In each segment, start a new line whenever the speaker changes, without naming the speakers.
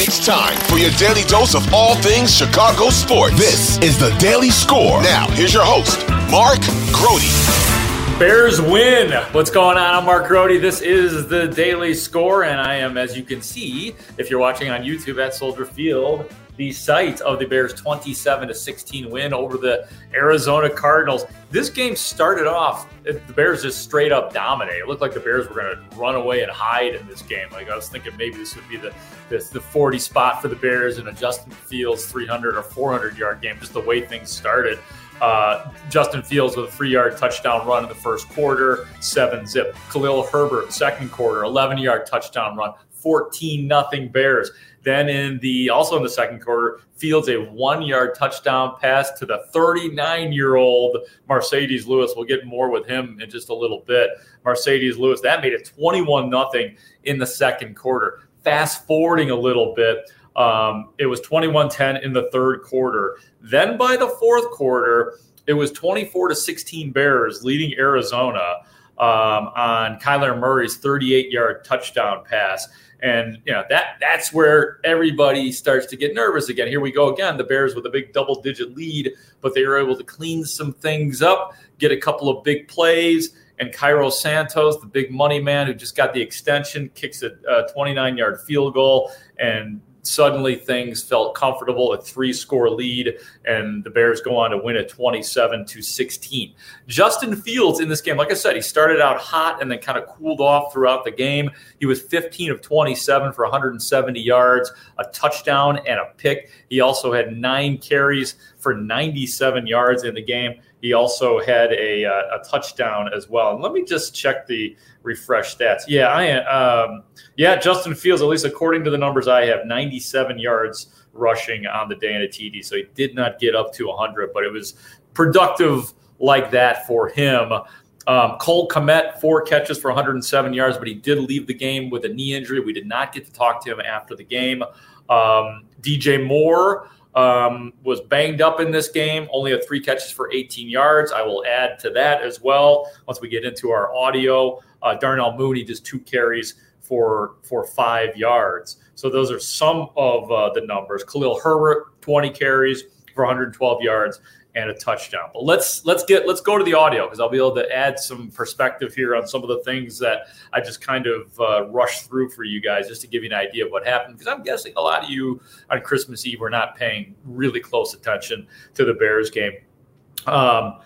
It's time for your daily dose of all things Chicago sports. This is the Daily Score. Now, here's your host, Mark Grote.
Bears win. What's going on? I'm Mark Grote. This is the Daily Score, and I am, as you can see, if you're watching on YouTube at Soldier Field, the site of the Bears' 27 to 16 win over the Arizona Cardinals. This game started off the Bears just straight up dominate. It looked like the Bears were going to run away and hide in this game. Like I was thinking maybe this would be the the 40 spot for the Bears and a Justin Fields 300 or 400 yard game. Just the way things started. Uh, Justin Fields with a three yard touchdown run in the first quarter, seven zip. Khalil Herbert, second quarter, 11 yard touchdown run, 14 nothing Bears. Then in the also in the second quarter, Fields a one yard touchdown pass to the 39 year old Marcedes Lewis. We'll get more with him in just a little bit. Marcedes Lewis that made it 21 nothing in the second quarter. Fast forwarding a little bit. Um, it was 21 10 in the third quarter. Then by the fourth quarter, it was 24 to 16 Bears leading Arizona um, on Kyler Murray's 38 yard touchdown pass. And you know that that's where everybody starts to get nervous again. Here we go again. The Bears with a big double digit lead, but they were able to clean some things up, get a couple of big plays. And Cairo Santos, the big money man who just got the extension, kicks a 29 yard field goal and suddenly things felt comfortable a three score lead and the bears go on to win a 27 to 16 justin fields in this game like i said he started out hot and then kind of cooled off throughout the game. He was 15 of 27 for 170 yards a touchdown and a pick. He also had nine carries for 97 yards in the game he also had a, uh, a touchdown as well. And let me just check the refresh stats. Yeah, I um, yeah, Justin Fields, at least according to the numbers I have, 97 yards rushing on the day in a TD. So he did not get up to 100, but it was productive like that for him. Um, Cole Kmet, four catches for 107 yards, but he did leave the game with a knee injury. We did not get to talk to him after the game. Um, DJ Moore, um, was banged up in this game, only had three catches for 18 yards. I will add to that as well once we get into our audio. Uh, Darnell Mooney just two carries for for five yards. So those are some of uh, the numbers. Khalil Herbert 20 carries for 112 yards and a touchdown. But let's let's get let's go to the audio because I'll be able to add some perspective here on some of the things that I just kind of uh, rushed through for you guys just to give you an idea of what happened. Because I'm guessing a lot of you on Christmas Eve were not paying really close attention to the Bears game. Um,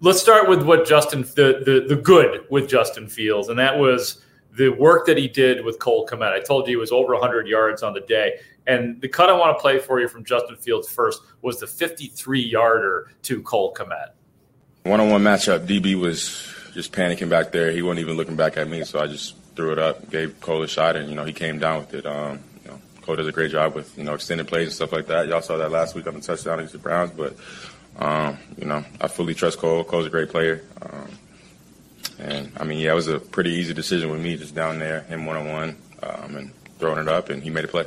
let's start with what Justin the, the the good with Justin Fields, and that was the work that he did with Cole Kmet. I told you he was over 100 yards on the day. And the cut I want to play for you from Justin Fields first was the 53 yarder to Cole Kmet.
One on one matchup, DB was just panicking back there. He wasn't even looking back at me, so I just threw it up, gave Cole a shot, and, you know, he came down with it. Um, Cole does a great job with, you know, extended plays and stuff like that. Y'all saw that last week on the touchdown against the Browns, but, um, you know, I fully trust Cole. Cole's a great player. Um, and, I mean, yeah, it was a pretty easy decision with me just down there, him one on one, and throwing it up, and he made a play.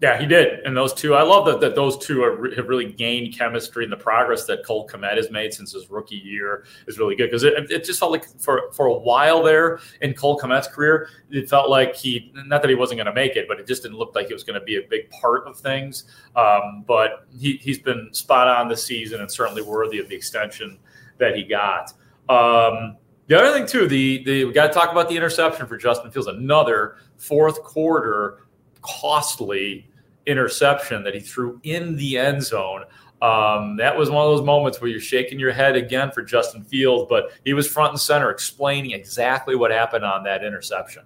Yeah, he did. And those two, I love that, that those two are, have really gained chemistry and the progress that Cole Kmet has made since his rookie year is really good because it, it just felt like for, for a while there in Cole Kmet's career, it felt like he, not that he wasn't going to make it, but it just didn't look like he was going to be a big part of things. Um, but he, he's been spot on this season and certainly worthy of the extension that he got. Um, The other thing too, the the we got to talk about the interception for Justin Fields. Another fourth quarter costly interception that he threw in the end zone. Um, that was one of those moments where you're shaking your head again for Justin Fields, but he was front and center explaining exactly what happened on that interception.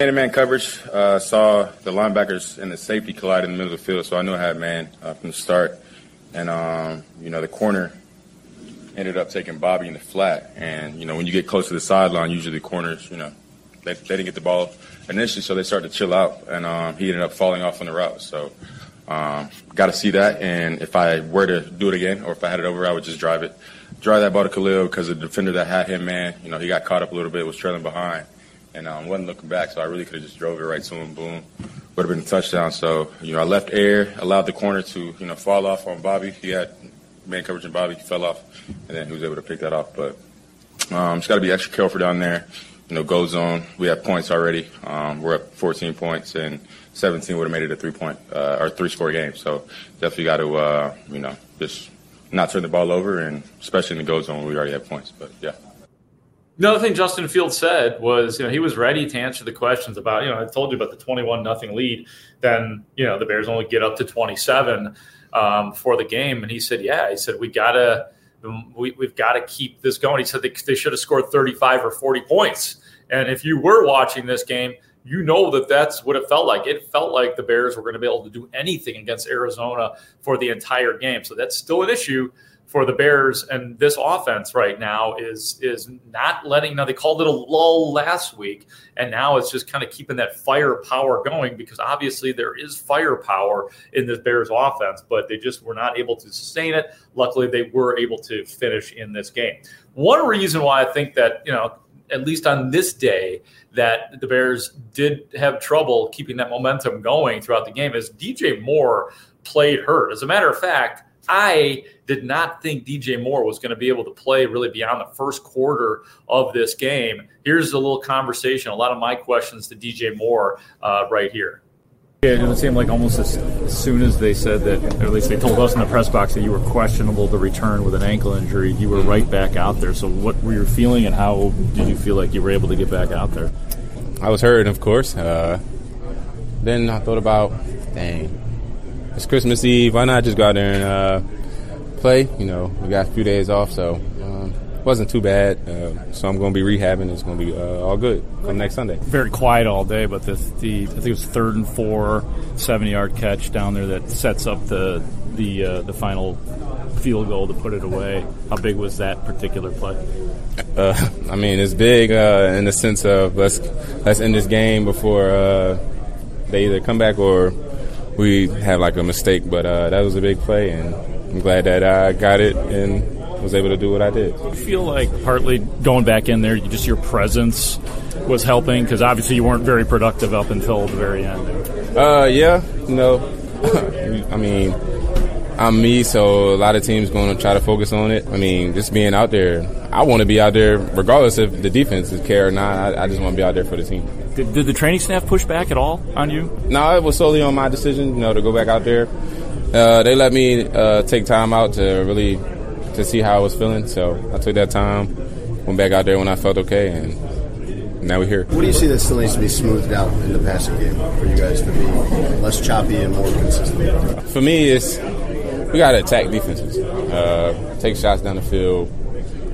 Man man coverage, uh, saw the linebackers and the safety collide in the middle of the field, so I knew I had man uh, from the start. And, um, you know, the corner ended up taking Bobby in the flat. And, you know, when you get close to the sideline, usually the corners, you know, they, they didn't get the ball initially, so they started to chill out. And um, he ended up falling off on the route. So, um, got to see that. And if I were to do it again, or if I had it over, I would just drive it, drive that ball to Khalil because the defender that had him, man, you know, he got caught up a little bit, was trailing behind and um, wasn't looking back, so I really could have just drove it right to him. Boom, would have been a touchdown. So you know, I left air, allowed the corner to you know fall off on Bobby. He had man coverage and Bobby fell off, and then he was able to pick that off. But um, just got to be extra careful down there. You know, go zone. We have points already. Um, we're up 14 points, and 17 would have made it a three point uh, or three score game. So definitely got to uh, you know just not turn the ball over, and especially in the go zone, we already have points. But yeah.
Another thing Justin Fields said was, you know, he was ready to answer the questions about, you know, I told you about the 21 nothing lead. Then, you know, the Bears only get up to 27 um, for the game. And he said, yeah, he said, we got to, we, we've got to keep this going. He said they, they should have scored 35 or 40 points. And if you were watching this game, you know that that's what it felt like. It felt like the Bears were going to be able to do anything against Arizona for the entire game. So that's still an issue for the Bears and this offense right now is is not letting. Now they called it a lull last week, and now it's just kind of keeping that firepower going because obviously there is firepower in this Bears offense, but they just were not able to sustain it. Luckily, they were able to finish in this game. One reason why I think that you know at least on this day that the Bears did have trouble keeping that momentum going throughout the game is DJ Moore played hurt. As a matter of fact, I did not think DJ Moore was going to be able to play really beyond the first quarter of this game. Here's a little conversation, a lot of my questions to DJ Moore uh, right here.
Yeah, it seemed like almost as, as, soon as they said that, or at least they told us in the press box that you were questionable to return with an ankle injury, you were right back out there. So, what were you feeling, and how did you feel like you were able to get back out there?
I was hurt, of course. Uh, then I thought about, dang, it's Christmas Eve. Why not just go out there and uh, play? You know, we got a few days off, so um, it wasn't too bad. Uh, so I'm going to be rehabbing. It's going to be uh, all good come next Sunday.
Very quiet all day, but the, the I think it was third and four, 70 yard catch down there that sets up the the uh, the final field goal to put it away. How big was that particular play?
Uh, I mean, it's big uh, in the sense of let's let's end this game before uh, they either come back or we had like a mistake, but uh, that was a big play, and I'm glad that I got it and was able to do what I did.
I feel like partly going back in there, just your presence was helping because obviously you weren't very productive up until the very end.
Uh, yeah, you know, I mean, I'm me, so a lot of teams going to try to focus on it. I mean, just being out there, I want to be out there regardless if the defense is care or not. I, I just want to be out there for the team.
Did, did, the training staff push back at all on you?
No, it was solely on my decision, you know, to go back out there. Uh, they let me uh, take time out to really to see how I was feeling, so I took that time, went back out there when I felt okay, and now we're here.
What do you see that still needs to be smoothed out in the passing game for you guys to be less choppy and more consistent?
For me, it's we got to attack defenses, uh, take shots down the field.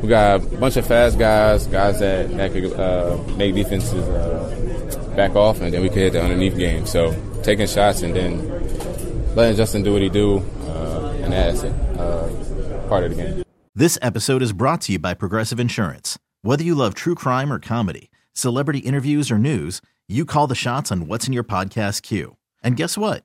We got a bunch of fast guys, guys that, that could uh, make defenses uh, back off, and then we could hit the underneath game. So taking shots and then letting Justin do what he do, uh, and that's it, uh, part of the game.
This episode is brought to you by Progressive Insurance. Whether you love true crime or comedy, celebrity interviews or news, you call the shots on what's in your podcast queue. And guess what?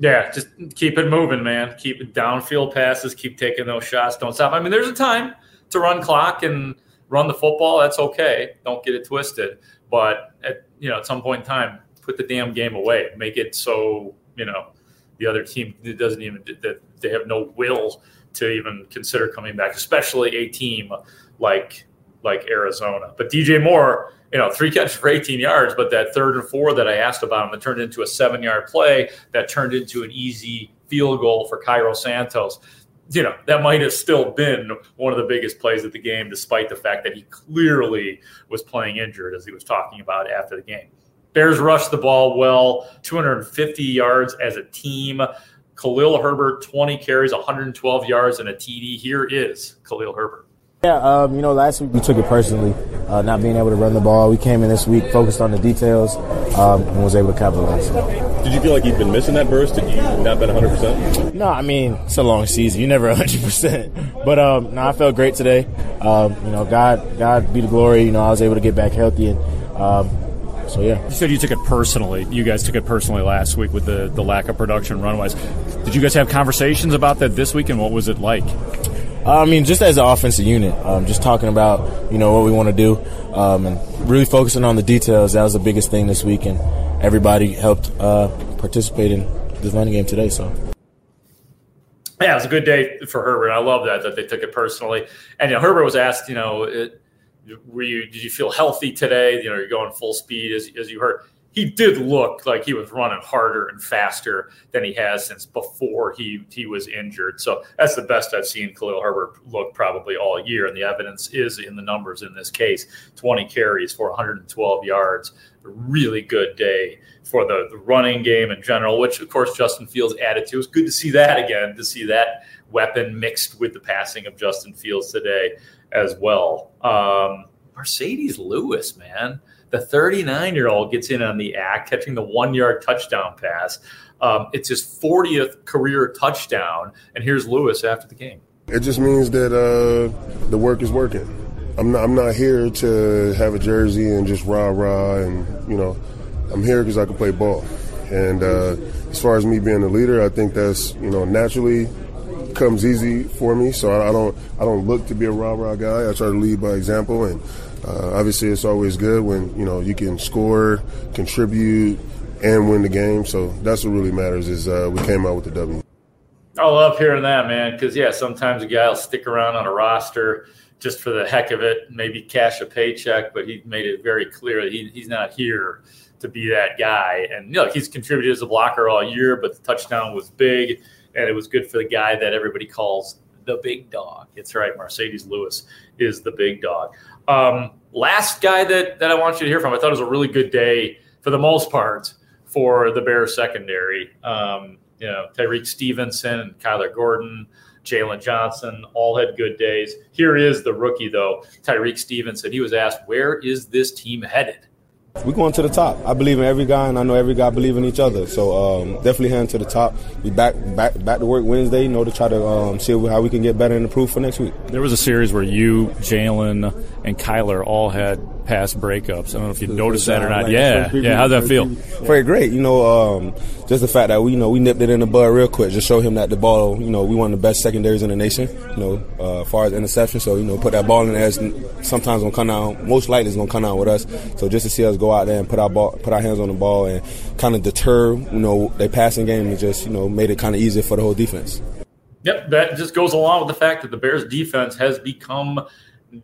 Yeah, just keep it moving, man. Keep it downfield passes. Keep taking those shots. Don't stop. I mean, there's a time to run clock and run the football. That's okay. Don't get it twisted. But at you know, at some point in time, put the damn game away. Make it so you know the other team doesn't even that they have no will to even consider coming back, especially a team like like Arizona. But DJ Moore you know, three catches for 18 yards, but that third and four that I asked about him that turned into a seven yard play that turned into an easy field goal for Cairo Santos. You know, that might have still been one of the biggest plays of the game, despite the fact that he clearly was playing injured, as he was talking about after the game. Bears rushed the ball well, 250 yards as a team. Khalil Herbert, 20 carries, 112 yards, and a TD. Here is Khalil Herbert.
Yeah, um, you know, last week we took it personally, uh, not being able to run the ball. We came in this week focused on the details um, and was able to capitalize.
Did you feel like you've been missing that burst? Did you not been 100%?
No, I mean, it's a long season. You're never 100%. But um, no, I felt great today. Um, you know, God, God be the glory. You know, I was able to get back healthy and um, so yeah.
You said you took it personally. You guys took it personally last week with the, the lack of production run wise. Did you guys have conversations about that this week and what was it like?
I mean, just as an offensive unit, um, just talking about you know what we want to do, um, and really focusing on the details. That was the biggest thing this week, and everybody helped uh, participate in this running game today. So.
Yeah, it was a good day for Herbert. I love that that they took it personally. And you know, Herbert was asked, you know, it, were you did you feel healthy today? You know, you're going full speed as as you heard he did look like he was running harder and faster than he has since before he he was injured. So that's the best I've seen Khalil Herbert look probably all year, and the evidence is in the numbers in this case: 20 carries for 112 yards. A really good day for the, the running game in general, which of course Justin Fields added to. It was good to see that again, to see that weapon mixed with the passing of Justin Fields today as well. Um, Marcedes Lewis, man the 39 year old gets in on the act, catching the one yard touchdown pass. Um, it's his 40th career touchdown. And here's Lewis after the game.
It just means that uh, the work is working. I'm not, I'm not here to have a jersey and just rah rah and you know I'm here because I can play ball. And uh, as far as me being a leader, I think that's you know naturally comes easy for me. So I, I don't I don't look to be a rah rah guy. I try to lead by example and uh, obviously, it's always good when you know you can score, contribute, and win the game. So that's what really matters. Is uh, we came out with the W.
I love hearing that, man. Because yeah, sometimes a guy will stick around on a roster just for the heck of it, maybe cash a paycheck. But he made it very clear that he, he's not here to be that guy. And you know, he's contributed as a blocker all year, but the touchdown was big, and it was good for the guy that everybody calls the big dog. It's right, Marcedes Lewis is the big dog. Um, last guy that, that I want you to hear from, I thought it was a really good day for the most part for the Bears secondary. Um, you know, Tyrique Stevenson and Kyler Gordon, Jaylon Johnson all had good days. Here is the rookie, though, Tyrique Stevenson. He was asked, Where is this team headed?
We're going to the top. I believe in every guy, and I know every guy believe in each other. So um, definitely heading to the top. We back back back to work Wednesday. You know to try to um, see how we can get better and improve for next week.
There was a series where you, Jaylon, and Kyler all had past breakups. I don't know if you noticed that or not.
Like,
yeah, yeah. How'd that feel?
Very great. You know, um, just the fact that we, you know, we nipped it in the bud real quick. Just show him that the ball, you know, we one of the best secondaries in the nation. You know, uh, as far as interception. So you know, put that ball in there. Sometimes gonna come down. Most likely, it's gonna come down with us. So just to see us go out there and put our ball, put our hands on the ball, and kind of deter, you know, their passing game, and just you know, made it kind of easier for the whole defense.
Yep, that just goes along with the fact that the Bears defense has become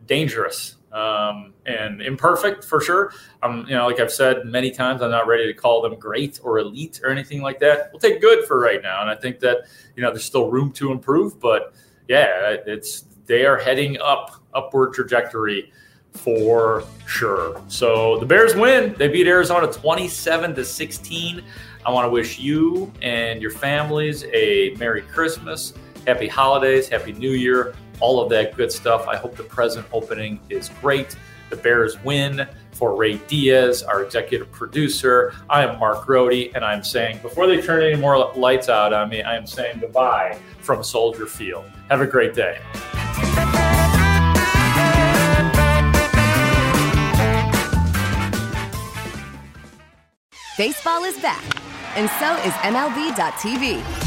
dangerous um, and imperfect for sure. Um, you know, like I've said many times, I'm not ready to call them great or elite or anything like that. We'll take good for right now, and I think that you know there's still room to improve. But yeah, it's they are heading up upward trajectory for sure. So the Bears win. They beat Arizona 27 to 16. I want to wish you and your families a Merry Christmas, Happy Holidays, Happy New Year all of that good stuff. I hope the present opening is great. The Bears win for Ray Diaz, our executive producer. I am Mark Grote, and I'm saying, before they turn any more lights out on me, I am saying goodbye from Soldier Field. Have a great day.
Baseball is back, and so is MLB.tv.